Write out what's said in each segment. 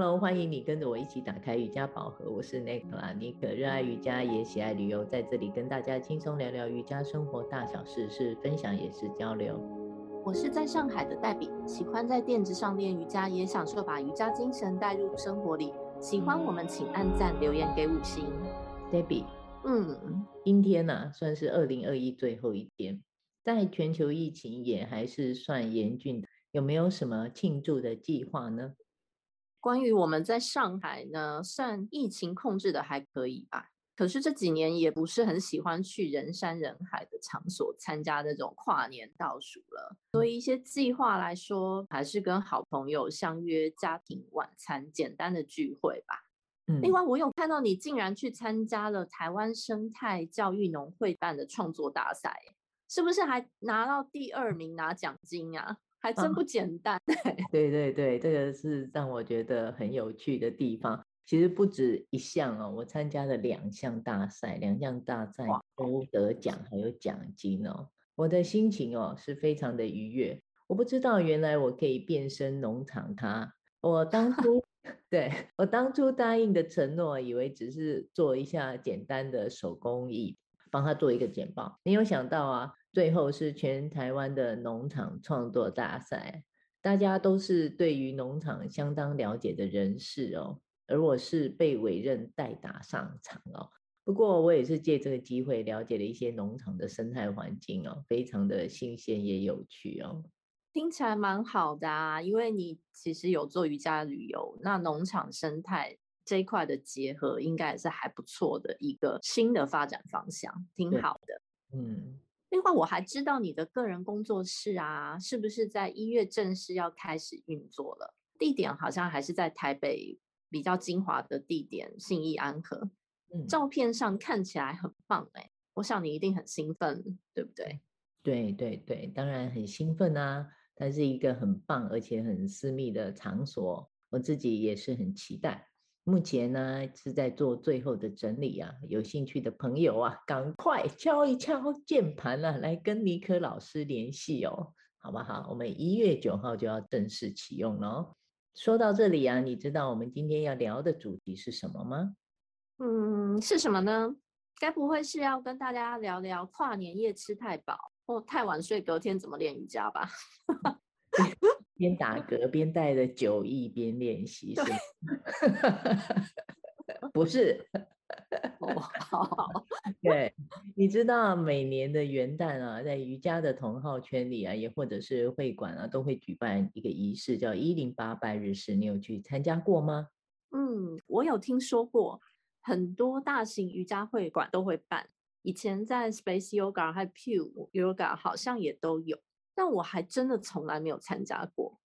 Hello，欢迎你跟着我一起打开瑜伽宝盒。我是 Nicola，妮可，热爱瑜伽也喜爱旅游，在这里跟大家轻松聊聊瑜伽生活大小事，是分享也是交流。我是在上海的黛比，喜欢在垫子上练瑜伽，也享受把瑜伽精神带入生活里。喜欢我们，请按赞留言给五星。黛比，嗯，今天呢、啊、算是二零二一最后一天，在全球疫情也还是算严峻的，有没有什么庆祝的计划呢？关于我们在上海呢，算疫情控制的还可以吧。可是这几年也不是很喜欢去人山人海的场所参加那种跨年倒数了。所以一些计划来说，还是跟好朋友相约家庭晚餐，简单的聚会吧。嗯。另外，我有看到你竟然去参加了台湾生态教育农会办的创作大赛，是不是还拿到第二名拿奖金啊？还真不简单。啊，对对对，这个是让我觉得很有趣的地方。其实不止一项哦，我参加了两项大赛，两项大赛都得奖，还有奖金哦。我的心情哦是非常的愉悦。我不知道原来我可以变身农场咖。我当初 对我当初答应的承诺，以为只是做一下简单的手工艺，帮他做一个简报，没有想到啊。最后是全台湾的农场创作大赛，大家都是对于农场相当了解的人士哦，而我是被委任代打上场哦。不过我也是借这个机会了解了一些农场的生态环境哦，非常的新鲜也有趣哦。听起来蛮好的啊，因为你其实有做瑜伽旅游，那农场生态这一块的结合，应该也是还不错的一个新的发展方向，挺好的。嗯。另外，我还知道你的个人工作室啊，是不是在一月正式要开始运作了？地点好像还是在台北比较精华的地点，信义安和。嗯，照片上看起来很棒哎，我想你一定很兴奋，对不对？对对对，当然很兴奋啊！它是一个很棒而且很私密的场所，我自己也是很期待。目前呢是在做最后的整理啊，有兴趣的朋友啊，赶快敲一敲键盘啊，来跟妮可老师联系哦，好不好？我们一月九号就要正式启用了哦。说到这里啊，你知道我们今天要聊的主题是什么吗？嗯，是什么呢？该不会是要跟大家聊聊跨年夜吃太饱或太晚睡，隔天怎么练瑜伽吧？边打嗝边带着酒意边练习是吗？不是，哦，好好。对，你知道每年的元旦啊，在瑜伽的同好圈里啊，也或者是会馆啊，都会举办一个仪式，叫一零八拜日式。你有去参加过吗？嗯，我有听说过，很多大型瑜伽会馆都会办。以前在 Space Yoga 还有 Pure Yoga 好像也都有。但我还真的从来没有参加过。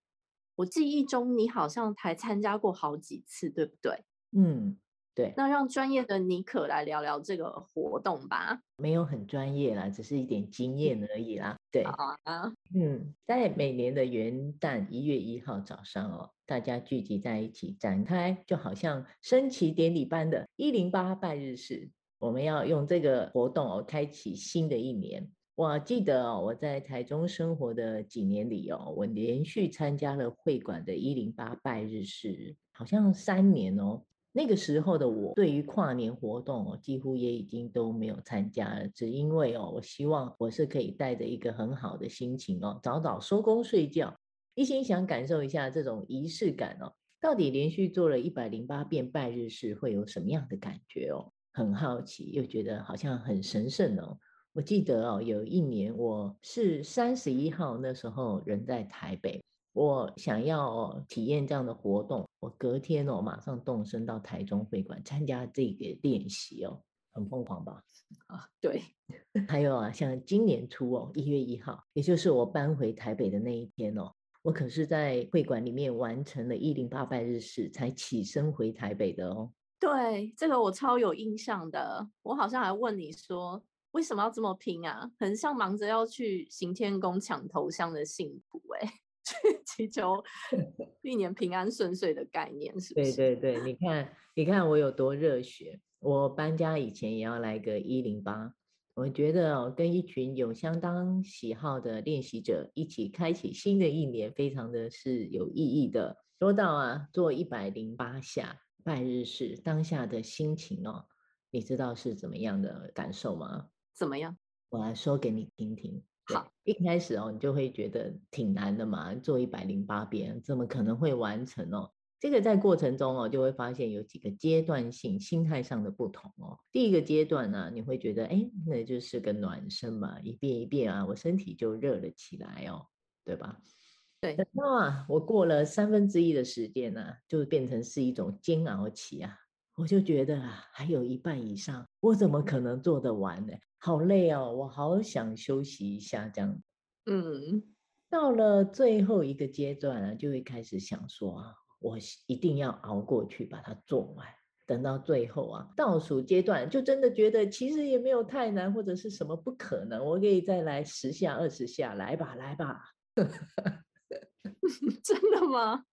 我记忆中你好像还参加过好几次，对不对？嗯，对。那让专业的尼可来聊聊这个活动吧。没有很专业啦，只是一点经验而已啦。对。好啊。嗯，在每年的元旦一月一号早上哦，大家聚集在一起展开，就好像升旗典礼般的一零八拜日式。我们要用这个活动哦，开启新的一年。我记得，我在台中生活的几年里哦，我连续参加了会馆的一零八拜日式，好像三年哦。那个时候的我，对于跨年活动哦，几乎也已经都没有参加了，只因为哦，我希望我是可以带着一个很好的心情哦，早早收工睡觉，一心想感受一下这种仪式感哦。到底连续做了一百零八遍拜日式会有什么样的感觉哦？很好奇，又觉得好像很神圣哦。我记得哦，有一年我是三十一号，那时候人在台北，我想要体验这样的活动，我隔天哦马上动身到台中会馆参加这个练习哦，很疯狂吧？啊，对。还有啊，像今年初哦，一月一号，也就是我搬回台北的那一天哦，我可是在会馆里面完成了一零八拜日式才起身回台北的哦。对，这个我超有印象的，我好像还问你说。为什么要这么拼啊？很像忙着要去行天宫抢头香的信徒哎，去祈求 一年平安顺遂的概念是不是？对对对，你 看，你看我有多热血！我搬家以前也要来个一零八。我觉得哦，跟一群有相当喜好的练习者一起开启新的一年，非常的是有意义的。说到啊，做一百零八下拜日式，当下的心情哦，你知道是怎么样的感受吗？怎么样？我来说给你听听。好，一开始哦，你就会觉得挺难的嘛，做一百零八遍，怎么可能会完成哦？这个在过程中哦，就会发现有几个阶段性心态上的不同哦。第一个阶段呢，你会觉得，哎，那就是个暖身嘛，一遍一遍啊，我身体就热了起来哦，对吧？对。等到啊，我过了三分之一的时间呢，就变成是一种煎熬期啊，我就觉得啊，还有一半以上，我怎么可能做得完呢？好累哦，我好想休息一下，这样。嗯，到了最后一个阶段啊，就会开始想说啊，我一定要熬过去，把它做完。等到最后啊，倒数阶段，就真的觉得其实也没有太难，或者是什么不可能，我可以再来十下、二十下，来吧，来吧。真的吗？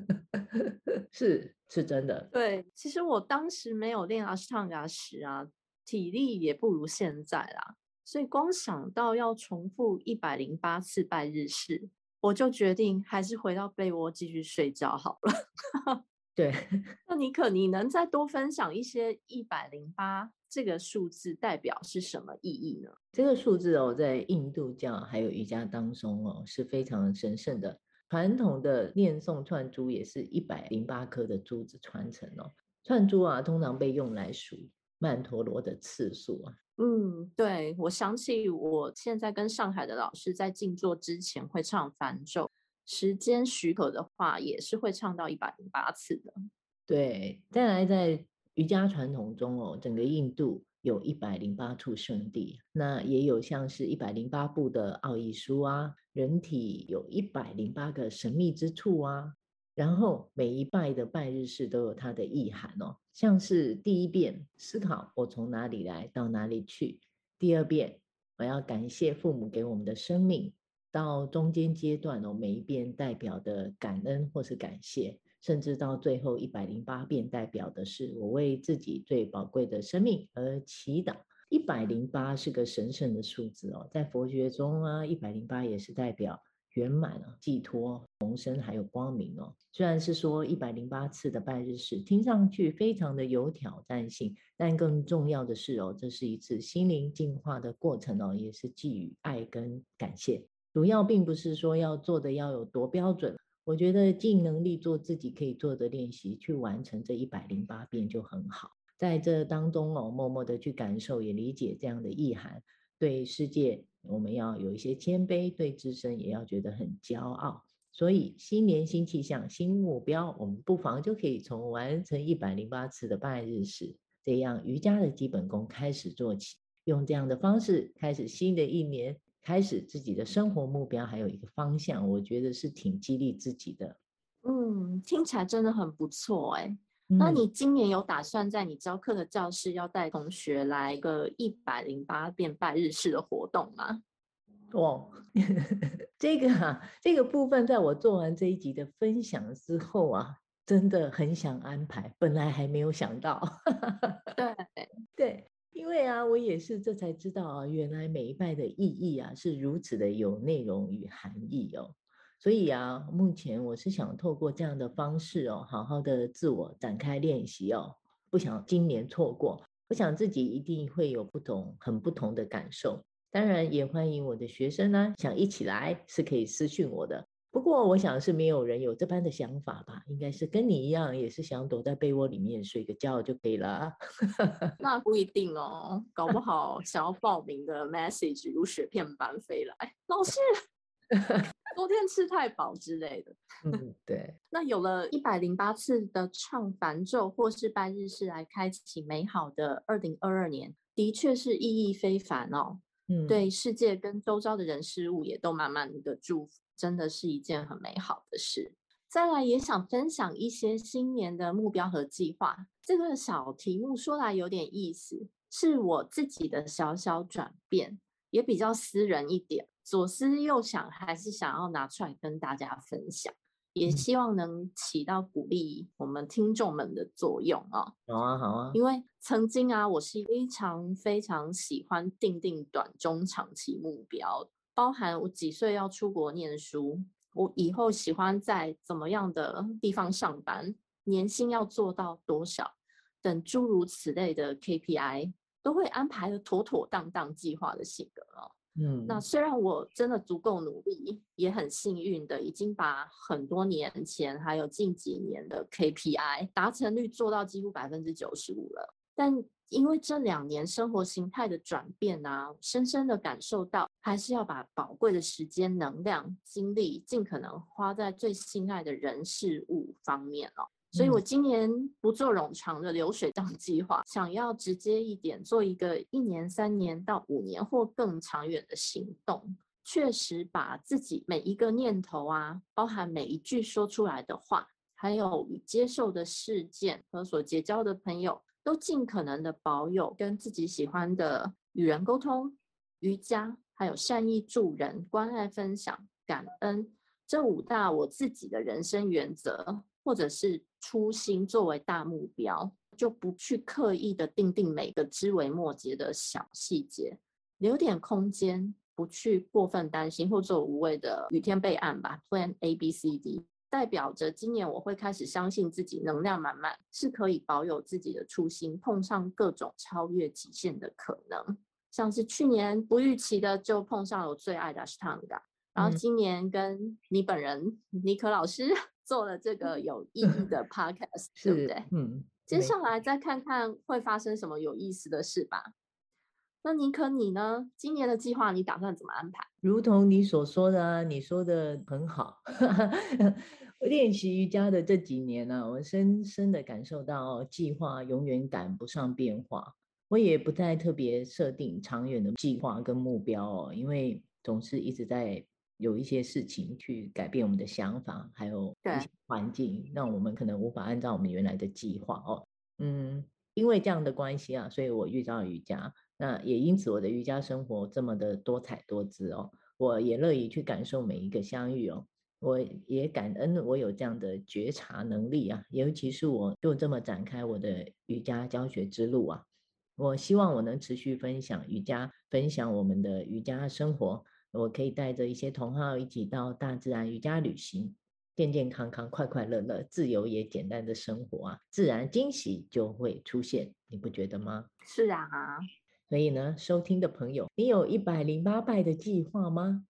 是，是真的。对，其实我当时没有练阿斯汤加时啊。体力也不如现在啦，所以光想到要重复一百零八次拜日式，我就决定还是回到被窝继续睡觉好了。对，那你可，你能再多分享一些一百零八这个数字代表是什么意义呢？这个数字哦，在印度教还有瑜伽当中哦，是非常神圣的。传统的念诵串珠也是一百零八颗的珠子传承哦。串珠啊，通常被用来数。曼陀罗的次数啊，嗯，对，我想起我现在跟上海的老师在静坐之前会唱梵咒，时间许可的话也是会唱到一百零八次的。对，再来在瑜伽传统中哦，整个印度有一百零八处圣地，那也有像是一百零八部的奥义书啊，人体有一百零八个神秘之处啊。然后每一拜的拜日式都有它的意涵哦，像是第一遍思考我从哪里来到哪里去，第二遍我要感谢父母给我们的生命，到中间阶段哦，每一遍代表的感恩或是感谢，甚至到最后一百零八遍代表的是我为自己最宝贵的生命而祈祷。一百零八是个神圣的数字哦，在佛学中啊，一百零八也是代表。圆满啊，寄托、重生还有光明哦。虽然是说一百零八次的拜日式，听上去非常的有挑战性，但更重要的是哦，这是一次心灵净化的过程哦，也是寄予爱跟感谢。主要并不是说要做的要有多标准，我觉得尽能力做自己可以做的练习，去完成这一百零八遍就很好。在这当中哦，默默的去感受，也理解这样的意涵，对世界。我们要有一些谦卑，对自身也要觉得很骄傲。所以新年新气象、新目标，我们不妨就可以从完成一百零八次的拜日式这样瑜伽的基本功开始做起，用这样的方式开始新的一年，开始自己的生活目标，还有一个方向，我觉得是挺激励自己的。嗯，听起来真的很不错哎。那你今年有打算在你教课的教室要带同学来个一百零八遍拜日式的活动吗？哦，这个啊，这个部分在我做完这一集的分享之后啊，真的很想安排，本来还没有想到。对 对，因为啊，我也是这才知道啊，原来每一拜的意义啊是如此的有内容与含义哦。所以啊，目前我是想透过这样的方式哦，好好的自我展开练习哦，不想今年错过。我想自己一定会有不同、很不同的感受。当然，也欢迎我的学生呢，想一起来是可以私讯我的。不过，我想是没有人有这般的想法吧？应该是跟你一样，也是想躲在被窝里面睡个觉就可以了。那 不一定哦，搞不好想要报名的 message 如雪片般飞来，老师。昨天吃太饱之类的，嗯，对。那有了一百零八次的唱梵咒或是拜日式来开启美好的二零二二年，的确是意义非凡哦。对世界跟周遭的人事物也都满满的祝福，真的是一件很美好的事。再来也想分享一些新年的目标和计划。这个小题目说来有点意思，是我自己的小小转变，也比较私人一点。左思右想，还是想要拿出来跟大家分享，也希望能起到鼓励我们听众们的作用哦！好啊，好啊。因为曾经啊，我是非常非常喜欢定定短、中、长期目标，包含我几岁要出国念书，我以后喜欢在怎么样的地方上班，年薪要做到多少，等诸如此类的 KPI，都会安排的妥妥当当、计划的性格哦。嗯，那虽然我真的足够努力，也很幸运的已经把很多年前还有近几年的 KPI 达成率做到几乎百分之九十五了，但因为这两年生活形态的转变啊，深深的感受到还是要把宝贵的时间、能量、精力尽可能花在最心爱的人事物方面哦。所以我今年不做冗长的流水账计划，想要直接一点，做一个一年、三年到五年或更长远的行动。确实把自己每一个念头啊，包含每一句说出来的话，还有与接受的事件和所结交的朋友，都尽可能的保有跟自己喜欢的与人沟通、瑜伽，还有善意助人、关爱分享、感恩这五大我自己的人生原则。或者是初心作为大目标，就不去刻意的定定每个枝微末节的小细节，留点空间，不去过分担心或做无谓的雨天备案吧。Plan A B C D 代表着今年我会开始相信自己能量满满，是可以保有自己的初心，碰上各种超越极限的可能。像是去年不预期的就碰上了我最爱的 Ashtanga，然后今年跟你本人妮可老师。做了这个有意义的 podcast，对不对？嗯，接下来再看看会发生什么有意思的事吧。那尼可你呢？今年的计划你打算怎么安排？如同你所说的啊，你说的很好。我练习瑜伽的这几年呢，我深深的感受到计划永远赶不上变化。我也不再特别设定长远的计划跟目标哦，因为总是一直在。有一些事情去改变我们的想法，还有一些环境，让我们可能无法按照我们原来的计划哦。嗯，因为这样的关系啊，所以我遇到了瑜伽，那也因此我的瑜伽生活这么的多彩多姿哦。我也乐意去感受每一个相遇哦，我也感恩我有这样的觉察能力啊，尤其是我就这么展开我的瑜伽教学之路啊。我希望我能持续分享瑜伽，分享我们的瑜伽生活。我可以带着一些同好一起到大自然瑜伽旅行，健健康康、快快乐乐、自由也简单的生活啊，自然惊喜就会出现，你不觉得吗？是啊，所以呢，收听的朋友，你有一百零八拜的计划吗？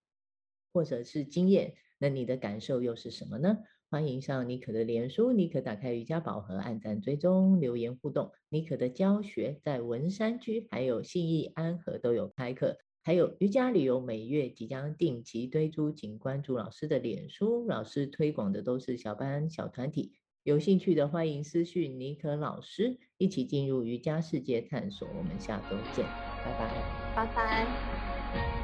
或者是经验？那你的感受又是什么呢？欢迎上妮可的脸书，妮可打开瑜伽宝盒，按赞追踪，留言互动。妮可的教学在文山区，还有信义安和都有开课。还有瑜伽旅游每月即将定期推出，请关注老师的脸书，老师推广的都是小班小团体，有兴趣的欢迎私讯妮可老师，一起进入瑜伽世界探索。我们下周见，拜拜，拜拜。